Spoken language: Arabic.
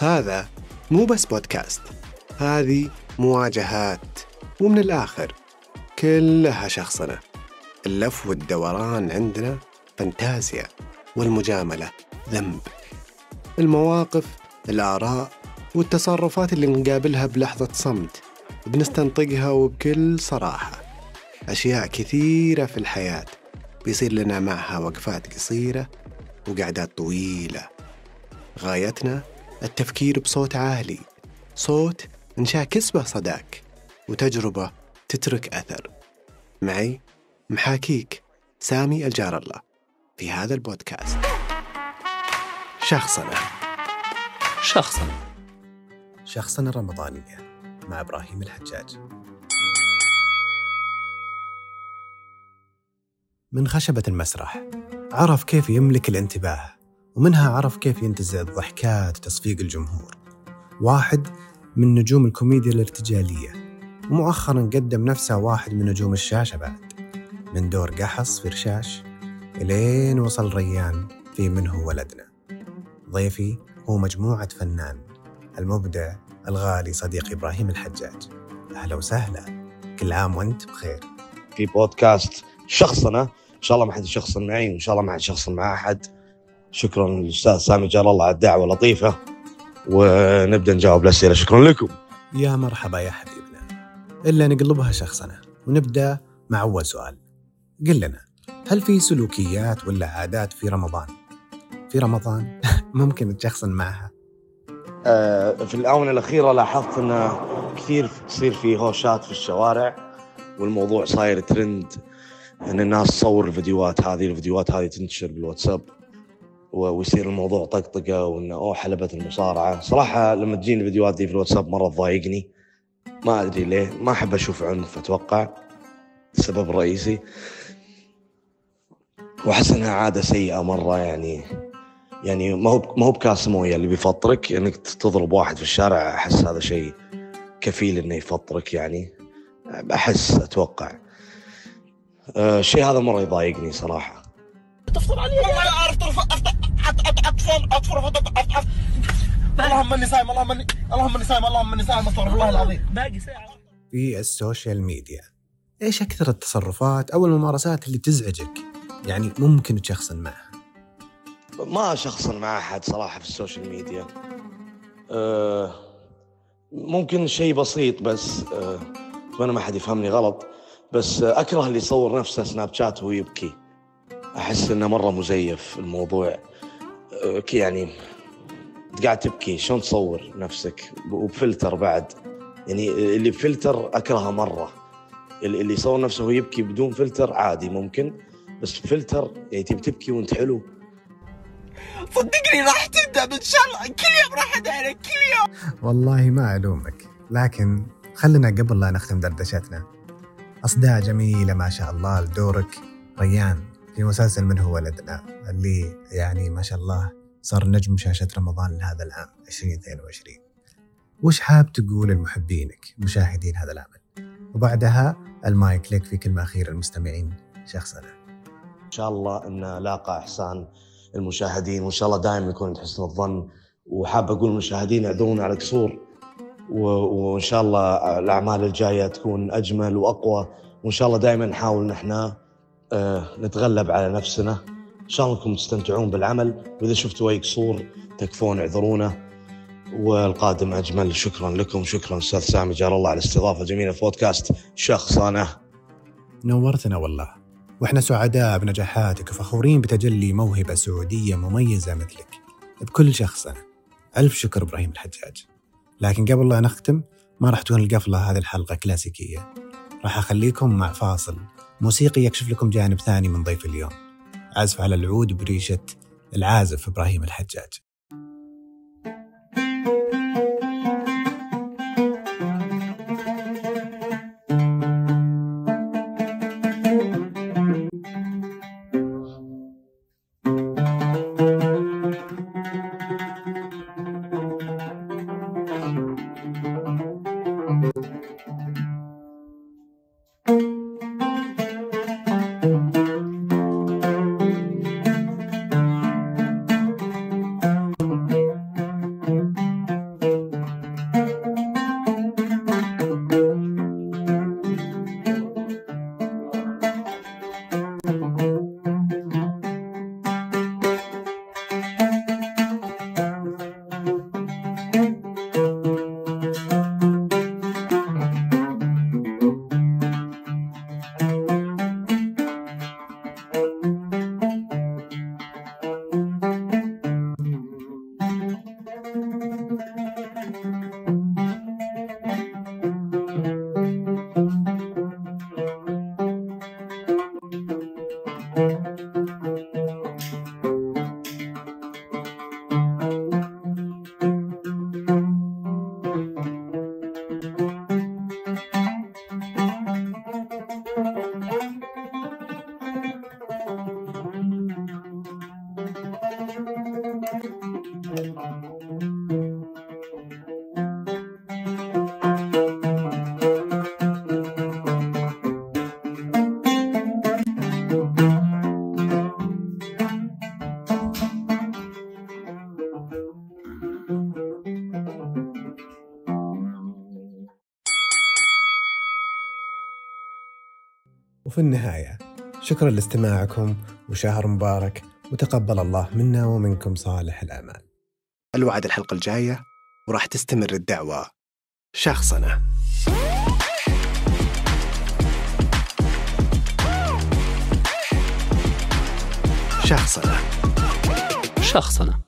هذا مو بس بودكاست هذه مواجهات ومن الآخر كلها شخصنة اللف والدوران عندنا فانتازيا والمجاملة ذنب. المواقف الآراء والتصرفات اللي نقابلها بلحظة صمت بنستنطقها وبكل صراحة. أشياء كثيرة في الحياة بيصير لنا معها وقفات قصيرة وقعدات طويلة. غايتنا التفكير بصوت عالي صوت نشاكس به صداك وتجربة تترك أثر. معي محاكيك سامي الجار الله في هذا البودكاست. شخصنا. شخصا شخصنا الرمضانية مع إبراهيم الحجاج. من خشبة المسرح عرف كيف يملك الانتباه. ومنها عرف كيف ينتزع الضحكات وتصفيق الجمهور. واحد من نجوم الكوميديا الارتجالية ومؤخرا قدم نفسه واحد من نجوم الشاشة بعد. من دور قحص في رشاش إلين وصل ريان في منه ولدنا. ضيفي هو مجموعة فنان المبدع الغالي صديقي إبراهيم الحجاج. أهلا وسهلا. كل عام وأنت بخير. في بودكاست شخصنا. إن شاء الله ما حد يشخصن معي وإن شاء الله ما حد يشخصن مع أحد. شكرا للأستاذ سامي جار الله على الدعوة اللطيفة ونبدأ نجاوب الأسئلة. شكرا لكم. يا مرحبا يا حبيبنا. إلا نقلبها شخصنا ونبدأ مع أول سؤال. قل لنا هل في سلوكيات ولا عادات في رمضان؟ في رمضان ممكن تشخصن معها؟ آه، في الآونة الأخيرة لاحظت إن كثير تصير في هوشات في الشوارع والموضوع صاير ترند إن الناس تصور الفيديوهات هذه الفيديوهات هذه تنتشر بالواتساب. ويصير الموضوع طقطقة وإنه أوه حلبة المصارعة. صراحة لما تجيني الفيديوهات دي في الواتساب مرة تضايقني. ما أدري ليه. ما أحب أشوف عنف أتوقع. السبب الرئيسي وأحس إنها عادة سيئة مرة يعني. يعني ما هو ما هو بكاس مويه اللي بيفطرك. إنك تضرب واحد في الشارع أحس هذا شيء كفيل إنه يفطرك يعني. أحس أتوقع. أه، الشيء هذا مرة يضايقني صراحة. تفطر علي؟ والله لا اعرف ترفع اطفال أطفال اللهم إني صايم اللهم اني اللهم إني صايم اللهم إني صايم أستغفر الله العظيم. باقي ساعة. في السوشيال ميديا إيش أكثر التصرفات أو الممارسات اللي تزعجك؟ يعني ممكن تشخصن معها. ما شخصنا مع أحد صراحة في السوشيال ميديا. أه ممكن شيء بسيط بس أه اتمنى ما حد يفهمني غلط بس أه أكره اللي يصور نفسه سناب شات وهو يبكي. أحس إنه مرة مزيف الموضوع. أه يعني قاعد تبكي شلون تصور نفسك؟ وبفلتر بعد. يعني اللي بفلتر أكرهه مرة. اللي اللي يصور نفسه وهو يبكي بدون فلتر عادي ممكن بس بفلتر يعني تبي تبكي وانت حلو. صدقني راح تبدأ إن شاء الله. كل يوم راح أدعي عليك كل يوم. والله ما ألومك لكن خلنا قبل لا نختم دردشتنا. أصداء جميلة ما شاء الله لدورك ريان. في مسلسل من هو ولدنا اللي يعني ما شاء الله صار نجم شاشة رمضان لهذا العام 2022 وش حاب تقول لمحبينك مشاهدين هذا العمل؟ وبعدها المايك لك في كلمة أخيرة للمستمعين شخصنا إن شاء الله إن لاقى إحسان المشاهدين وإن شاء الله دائما يكون عند حسن الظن. وحاب أقول المشاهدين اعذرونا على قصور. و- وإن شاء الله الأعمال الجاية تكون أجمل وأقوى. وإن شاء الله دائما نحاول نحن نتغلب على نفسنا. إن شاء الله أنكم تستمتعون بالعمل. وإذا شفتوا أي قصور تكفون اعذرونا. والقادم أجمل. شكرا لكم. شكرا أستاذ سامي. جار الله على الاستضافة الجميله في بودكاست شخصنه نورتنا والله. وإحنا سعداء بنجاحاتك وفخورين بتجلي موهبة سعودية مميزة مثلك. بكل شخصنا. ألف شكر إبراهيم الحجاج. لكن قبل لا نختم ما راح تكون القفلة هذه الحلقة كلاسيكية. راح أخليكم مع فاصل. موسيقي يكشف لكم جانب ثاني من ضيف اليوم. عزف على العود بريشة العازف إبراهيم الحجاج. وفي النهاية شكرا لاستماعكم وشهر مبارك وتقبل الله منا ومنكم صالح الأعمال. الوعد الحلقة الجاية وراح تستمر الدعوة. شخصنا. شخصنا. شخصنة